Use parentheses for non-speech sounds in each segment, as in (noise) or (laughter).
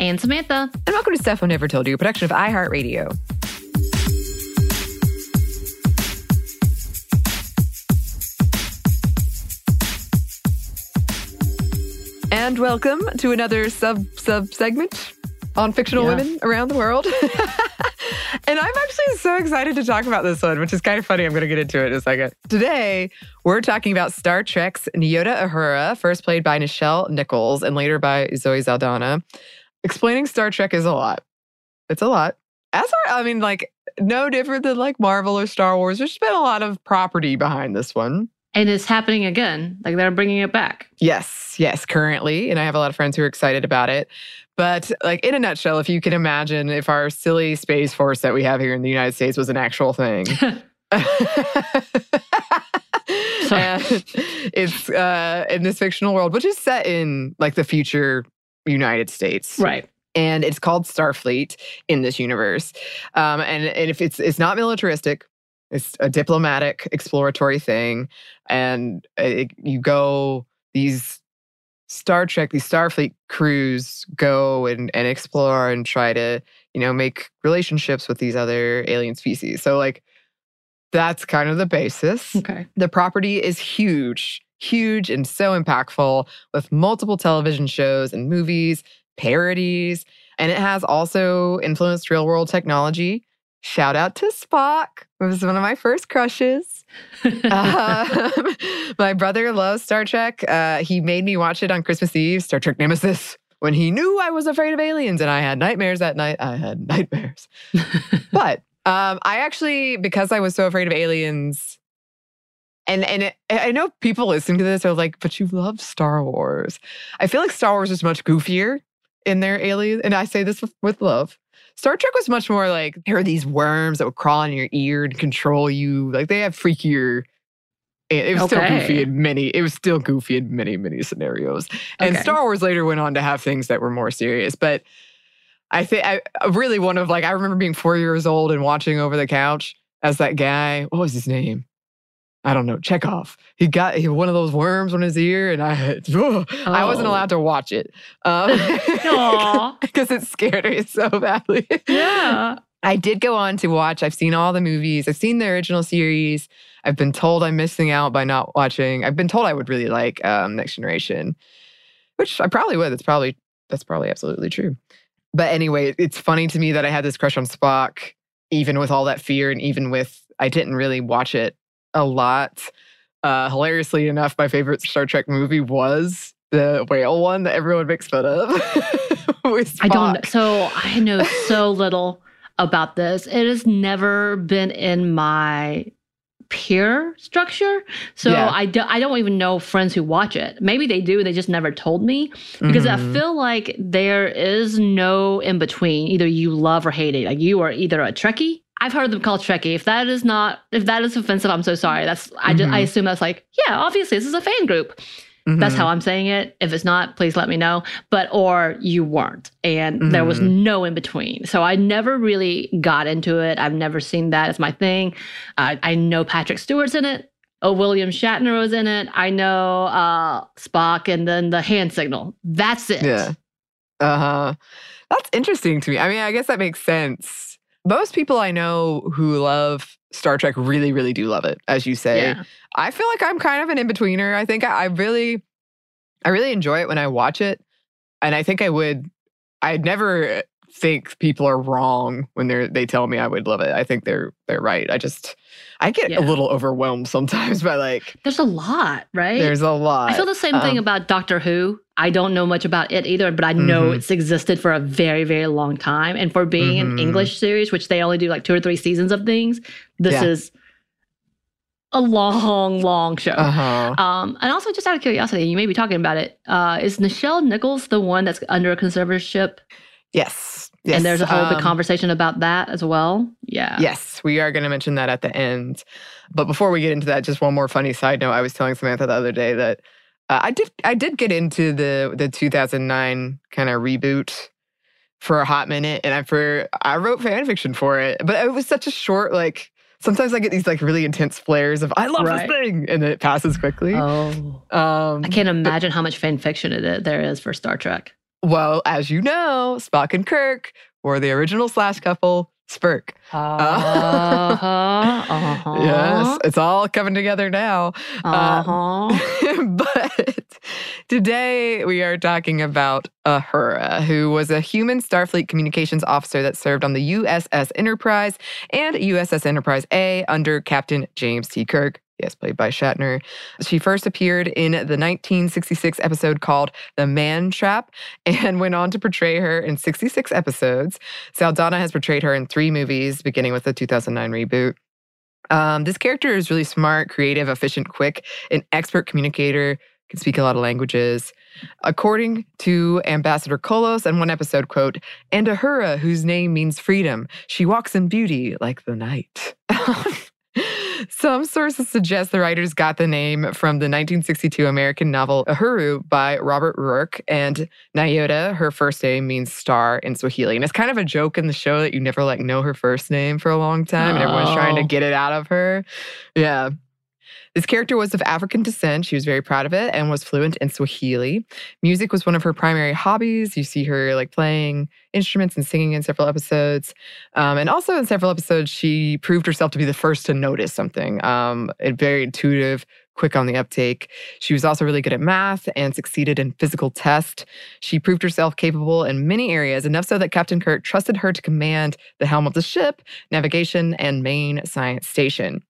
And Samantha. and welcome to Stuff I Never Told You, a production of iHeartRadio. And welcome to another sub sub segment on fictional Yeah. women around the world. (laughs) and I'm actually so excited to talk about this one, which is kind of funny. I'm going to get into it in a second. Today, we're talking about Star Trek's Nyota Uhura, first played by Nichelle Nichols and later by Zoe Saldana. Explaining Star Trek is a lot. It's a lot. As are, I mean, like, no different than like Marvel or Star Wars. There's been a lot of property behind this one. And it's happening again. Like they're bringing it back. Yes, yes, currently. And I have a lot of friends who are excited about it. But, like, in a nutshell, if you can imagine if our silly Space Force that we have here in the United States was an actual thing. (laughs) (laughs) it's uh, in this fictional world, which is set in like the future United States right. and it's called Starfleet in this universe. Um, and and if it's it's not militaristic, it's a diplomatic exploratory thing, and it, you go these Star Trek, these Starfleet crews go and and explore and try to you know make relationships with these other alien species. So like that's kind of the basis. Okay. The property is huge, huge and so impactful with multiple television shows and movies, parodies, and it has also influenced real world technology. Shout out to Spock. It was one of my first crushes. (laughs) Um, (laughs) my brother loves Star Trek. Uh, he made me watch it on Christmas Eve, Star Trek Nemesis. When he knew I was afraid of aliens and I had nightmares that night, I had (laughs) nightmares. but um, I actually, because I was so afraid of aliens, and and it, I know people listening to this are like, "But you love Star Wars." I feel like Star Wars is much goofier in their aliens, and I say this with, with love. Star Trek was much more like there are these worms that would crawl in your ear and control you. Like they have freakier. It was still goofy in many. It was still goofy in many many scenarios. And Okay. Star Wars later went on to have things that were more serious, but. I think I uh, really one of like I remember being four years old and watching over the couch as that guy. What was his name? I don't know. Chekov. He got he, one of those worms on his ear, and I had, (laughs) I wasn't Oh. allowed to watch it um, because (laughs) it scared me so badly. Yeah. I did go on to watch. I've seen all the movies. I've seen the original series. I've been told I'm missing out by not watching. I've been told I would really like um, Next Generation, which I probably would. That's probably that's probably absolutely true. But anyway, it's funny to me that I had this crush on Spock, even with all that fear, and even with I didn't really watch it a lot. Uh, hilariously enough, my favorite Star Trek movie was the whale one that everyone makes fun of. (laughs) I don't so I know so (laughs) little about this. It has never been in my peer structure. So Yeah. I, do, I don't even know friends who watch it. Maybe they do, they just never told me because I Mhm. feel like there is no in between. Either you love or hate it. Like you are either a Trekkie. I've heard them called Trekkie. If that is not, if that is offensive, I'm so sorry. That's I, just, I Mhm. assume that's like, yeah, obviously this is a fan group. That's Mhm. how I'm saying it. If it's not, please let me know. But or you weren't, and there was Mhm. no in between. So I never really got into it. I've never seen that as my thing. Uh, I know Patrick Stewart's in it. Oh, William Shatner was in it. I know uh, Spock, and then the hand signal. That's it. Yeah. Uh huh. That's interesting to me. I mean, I guess that makes sense. Most people I know who love Star Trek really, really do love it, as you say. Yeah. I feel like I'm kind of an in-betweener. I think I, I really I really enjoy it when I watch it. And I think I would I'd never think people are wrong when they're they tell me I would love it. I think they're they're right. I just I get Yeah. a little overwhelmed sometimes (laughs) by like There's a lot, right? there's a lot. I feel the same thing Um, about Doctor Who. I don't know much about it either, but I know Mhm. it's existed for a very, very long time. And for being an Mhm. English series, which they only do like two or three seasons of things, this Yeah. is a long, long show. Uh-huh. Um, and also, just out of curiosity, you may be talking about it. Uh, is Nichelle Nichols the one that's under a conservatorship? Yes. Yes. and there's a whole big um, conversation about that as well. Yeah. Yes, we are going to mention that at the end. But before we get into that, just one more funny side note. I was telling Samantha the other day that uh, I did I did get into the the 2009 kind of reboot for a hot minute, and I for I wrote fan fiction for it, but it was such a short like. Sometimes I get these like really intense flares of I love Right. this thing, and then it passes quickly. Oh. um, I can't imagine how much fan fiction it there is for Star Trek. Well, as you know, Spock and Kirk were the original slash couple. Spirk. Uh-huh. (laughs) uh-huh. Yes, it's all coming together now. Uh-huh. (laughs) but today we are talking about Uhura, who was a human Starfleet communications officer that served on the USS Enterprise and USS Enterprise A under Captain James T. Kirk. Yes, played by Shatner. She first appeared in the 1966 episode called The Man Trap and went on to portray her in 66 episodes. Saldana has portrayed her in three movies, beginning with the 2009 reboot. Um, this character is really smart, creative, efficient, quick, an expert communicator, can speak a lot of languages. According to Ambassador Kollos in one episode, quote, and Uhura, whose name means freedom, she walks in beauty like the night. (laughs) Some sources suggest the writers got the name from the 1962 American novel Uhuru by Robert Ruark, and Nyota, her first name means star in Swahili. And it's kind of a joke in the show that you never like know her first name for a long time, and everyone's trying to Oh. get it out of her. Yeah. This character was of African descent. She was very proud of it and was fluent in Swahili. Music was one of her primary hobbies. You see her like playing instruments and singing in several episodes. Um, and also in several episodes, she proved herself to be the first to notice something. Um, very intuitive, quick on the uptake. She was also really good at math and succeeded in physical tests. She proved herself capable in many areas, enough so that Captain Kirk trusted her to command the helm of the ship, navigation, and main science station.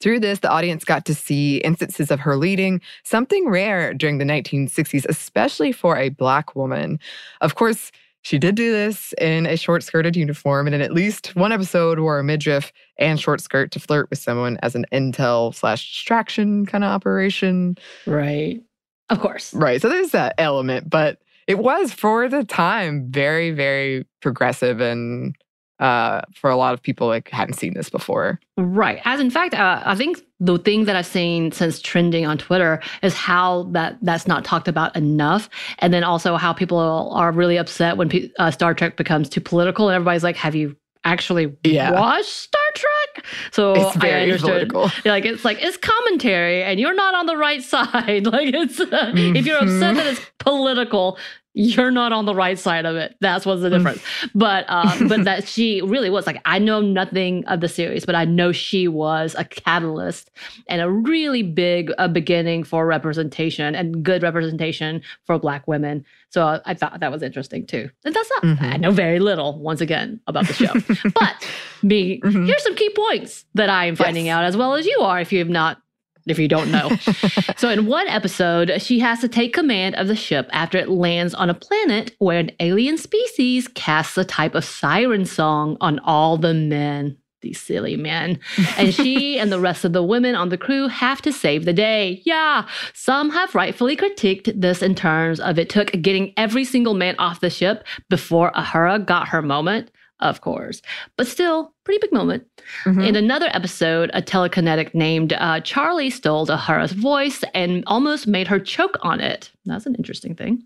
Through this, the audience got to see instances of her leading, something rare during the 1960s, especially for a Black woman. Of course, she did do this in a short skirted uniform, and in at least one episode wore a midriff and short skirt to flirt with someone as an intel slash distraction kind of operation. right. Of course. Right. So there's that element, but it was for the time very, very progressive and uh, for a lot of people like hadn't seen this before. Right. As in fact, uh, I think the thing that I've seen since trending on Twitter is how that that's not talked about enough, and then also how people are really upset when pe- uh, Star Trek becomes too political, and everybody's like, "Have you actually Yeah. watched Star Trek?" So It's I very understood. political. Like it's like it's commentary, and you're not on the right (laughs) side. Like it's uh, if you're upset that it's political, you're not on the right side of it. That's what's the difference. (laughs) But uh, but that she really was like I know nothing of the series, but I know she was a catalyst and a really big uh, beginning for representation and good representation for Black women. So uh, I thought that was interesting too. And that's not Mhm. I know very little once again about the show, (laughs) but me Mhm. here's some key points that I am finding Yes. out as well as you are if you have not if you don't know. (laughs) So, in one episode, she has to take command of the ship after it lands on a planet where an alien species casts a type of siren song on all the men. these silly men. And she (laughs) and the rest of the women on the crew have to save the day. Yeah, some have rightfully critiqued this in terms of it took getting every single man off the ship before Uhura got her moment. Of course, but still, pretty big moment. Mm-hmm. In another episode, a telekinetic named uh, Charlie stole Uhura's voice and almost made her choke on it. That's an interesting thing.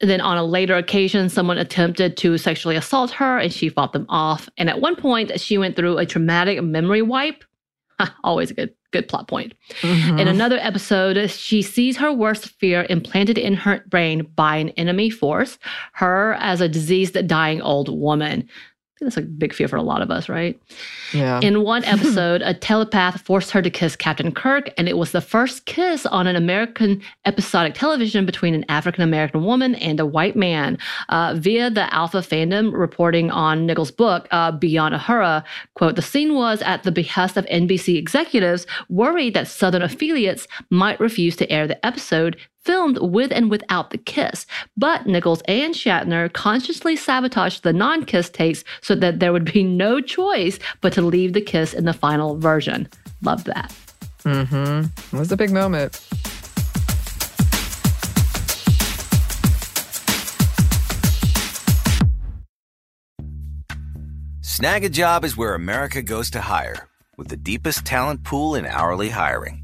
And then on a later occasion, someone attempted to sexually assault her and she fought them off. And at one point, she went through a traumatic memory wipe. (laughs) Always a good good plot point. Mhm. In another episode, she sees her worst fear implanted in her brain by an enemy force, her as a diseased, dying old woman. That's a big fear for a lot of us, right? yeah. In one (laughs) episode, a telepath forced her to kiss Captain Kirk, and it was the first kiss on an American episodic television between an African American woman and a white man. Uh, via the Alpha fandom reporting on Nichols' book, uh, Beyond Uhura, quote, the scene was at the behest of NBC executives worried that Southern affiliates might refuse to air the episode filmed with and without the kiss. But Nichols and Shatner consciously sabotaged the non kiss takes so that there would be no choice but to leave the kiss in the final version. Love that. Mm-hmm. It was a big moment. Snagajob is where America goes to hire, with the deepest talent pool in hourly hiring.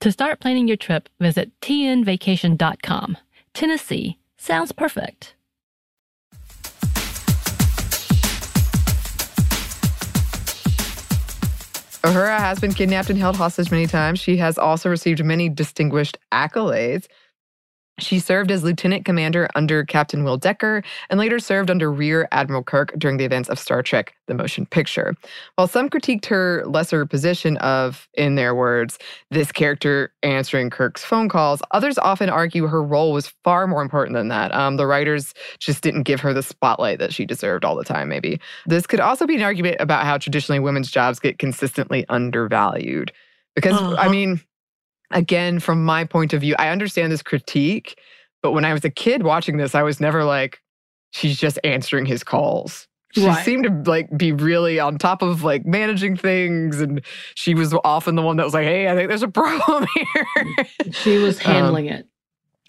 To start planning your trip, visit tnvacation.com. Tennessee sounds perfect. Uhura has been kidnapped and held hostage many times. She has also received many distinguished accolades. She served as lieutenant commander under Captain Will Decker and later served under Rear Admiral Kirk during the events of Star Trek The Motion Picture. While some critiqued her lesser position of, in their words, this character answering Kirk's phone calls, others often argue her role was far more important than that. Um, the writers just didn't give her the spotlight that she deserved all the time, maybe. This could also be an argument about how traditionally women's jobs get consistently undervalued. Because, I Uh-huh. mean, again, from my point of view, I understand this critique, but when I was a kid watching this, I was never like, she's just answering his calls. She Right. seemed to like be really on top of like managing things, and she was often the one that was like, "Hey, I think there's a (laughs) problem here." She was Um, handling it.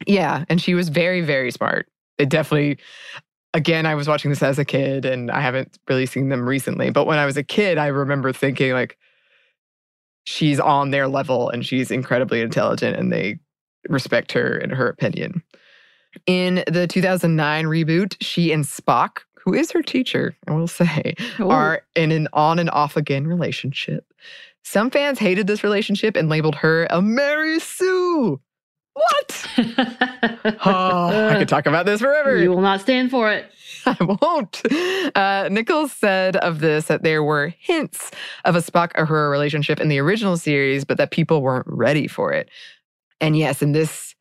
yeah, and she was very, very smart. It definitely. Again, I was watching this as a kid, and I haven't really seen them recently. But when I was a kid, I remember thinking like, she's on their level, and she's incredibly intelligent, and they respect her and her opinion. In the 2009 reboot, she and Spock, who is her teacher, I will say, Ooh. are in an on and off again relationship. Some fans hated this relationship and labeled her a Mary Sue. What? Oh, (laughs) I could talk about this forever. You will not stand for it. (laughs) I won't. Uh, Nichols said of this that there were hints of a Spock Uhura relationship in the original series, but that people weren't ready for it. And yes, in this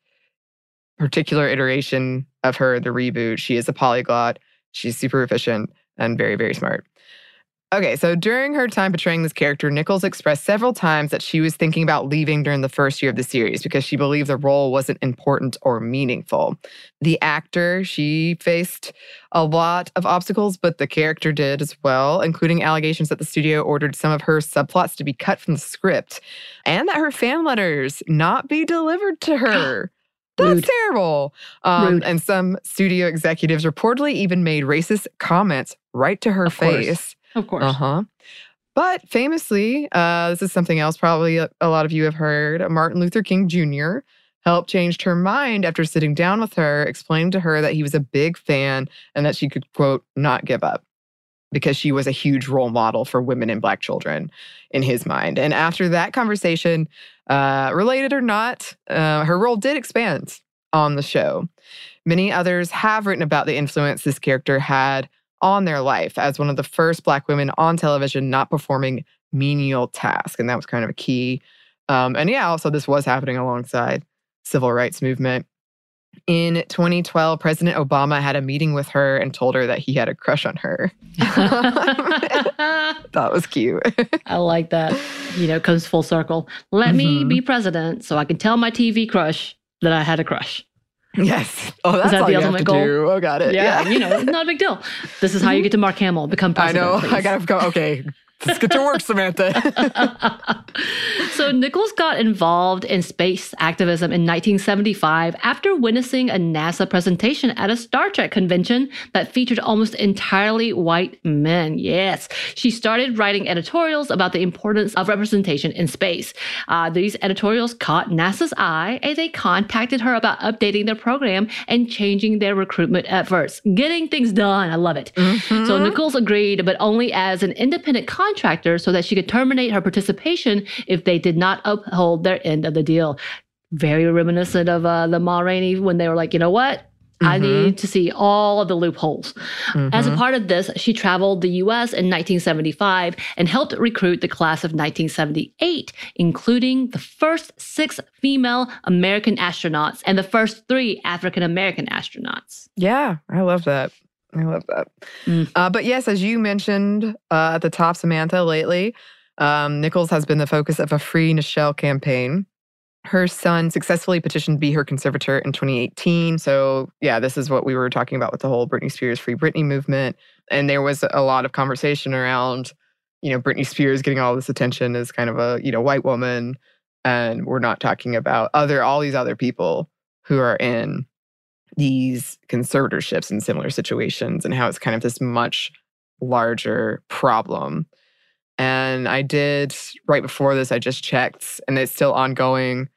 particular iteration of her, the reboot, she is a polyglot. She's super efficient and very, very smart. Okay, so during her time portraying this character, Nichols expressed several times that she was thinking about leaving during the first year of the series because she believed the role wasn't important or meaningful. The actor, she faced a lot of obstacles, but the character did as well, including allegations that the studio ordered some of her subplots to be cut from the script and that her fan letters not be delivered to her. (gasps) That's Rude. terrible. Um, and some studio executives reportedly even made racist comments right to her Of course. Of course. Uh huh. But famously, uh, this is something else probably a, lot of you have heard. Martin Luther King Jr. helped change her mind after sitting down with her, explaining to her that he was a big fan and that she could, quote, not give up because she was a huge role model for women and Black children in his mind. And after that conversation, uh, related or not, uh, her role did expand on the show. Many others have written about the influence this character had on their life as one of the first Black women on television not performing menial tasks. And that was kind of a key. Um, and yeah, also, this was happening alongside civil rights movement. In 2012, President Obama had a meeting with her and told her that he had a crush on her. (laughs) (laughs) that was cute. I like that. You know, comes full circle. Let me Mhm. be president so I can tell my TV crush that I had a crush. Yes. Oh, that's that all the you have ultimate to goal? do. Oh, got it. Yeah, you know, it's not a big deal. This is how you get to Mark Hamill, become (laughs) I president. know. I gotta go. Okay. Let's get to work, Samantha. (laughs) so Nichols got involved in space activism in 1975 after witnessing a NASA presentation at a Star Trek convention that featured almost entirely white men. Yes, she started writing editorials about the importance of representation in space. Uh, these editorials caught NASA's eye, and they contacted her about updating their program and changing their recruitment efforts, getting things done. I love it. So Mhm. Nichols agreed, but only as an independent contractor so that she could terminate her participation if they did not uphold their end of the deal. Very reminiscent of uh, the Ma Rainey when they were like, you know what? I Mhm. need to see all of the loopholes. As a Mhm. part of this, she traveled the US in 1975 and helped recruit the class of 1978, including the first six female American astronauts and the first three African American astronauts. Yeah, I love that. I love that. Mm. Uh, but yes, as you mentioned uh, at the top, Samantha, lately, um, Nichols has been the focus of a Free Nichelle campaign. Her son successfully petitioned to be her conservator in 2018. So, yeah, this is what we were talking about with the whole Britney Spears Free Britney movement. And there was a lot of conversation around, you know, Britney Spears getting all this attention as kind of a, you know, white woman. And we're not talking about other, all these other people who are in these conservatorships in similar situations and how it's kind of this much larger problem. And I did right before this, I just checked and it's still ongoing.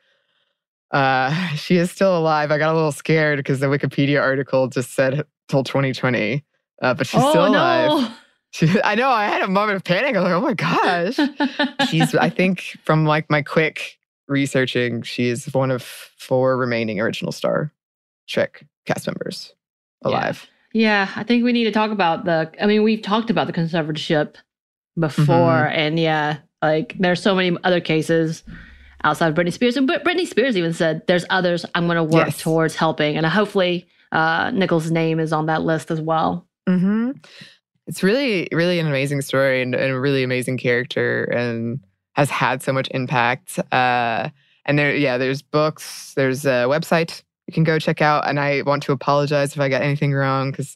Uh, (laughs) she is still alive. I got a little scared because the Wikipedia article just said till 2020, uh, but she's oh, still no. alive. (laughs) She, I know. I had a moment of panic. I was like, "Oh my gosh!" She's. I think from like my quick researching, she is one of four remaining original Star Trek cast members alive. Yeah, I think we need to talk about the. I mean, we've talked about the conservatorship before, Mm-hmm. and yeah, like there's so many other cases outside of Britney Spears, and Brit- Britney Spears even said there's others I'm going to work Yes. towards helping, and hopefully uh, Nichols' name is on that list as well. hmm It's really, really an amazing story and, and a really amazing character, and has had so much impact. Uh, and there, yeah, there's books, there's a website you can go check out. And I want to apologize if I got anything wrong because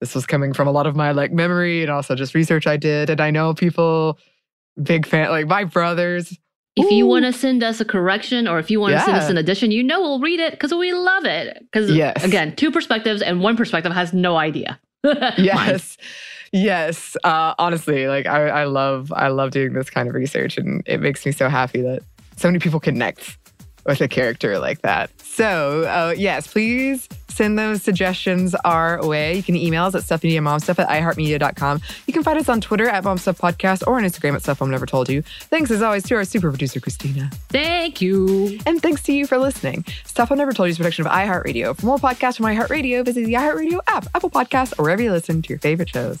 this was coming from a lot of my like memory and also just research I did. And I know people, big fan, like my brothers. If you want to send us a correction or if you want to send us an addition, you know we'll read it because we love it. Because Yes. again, two perspectives and one perspective has no idea. (laughs) Yes yes uh honestly like I, I love i love doing this kind of research and it makes me so happy that so many people connect with a character like that. So, uh, yes, please send those suggestions our way. You can email us at stuffmediamomstuff at iheartmedia.com. You can find us on Twitter at momstuffpodcast or on Instagram at Stuff Mom Never Told You. Thanks as always to our super producer, Christina. Thank you. And thanks to you for listening. Stuff Mom Never Told You is a production of iHeartRadio. For more podcasts from iHeartRadio, visit the iHeartRadio app, Apple Podcasts, or wherever you listen to your favorite shows.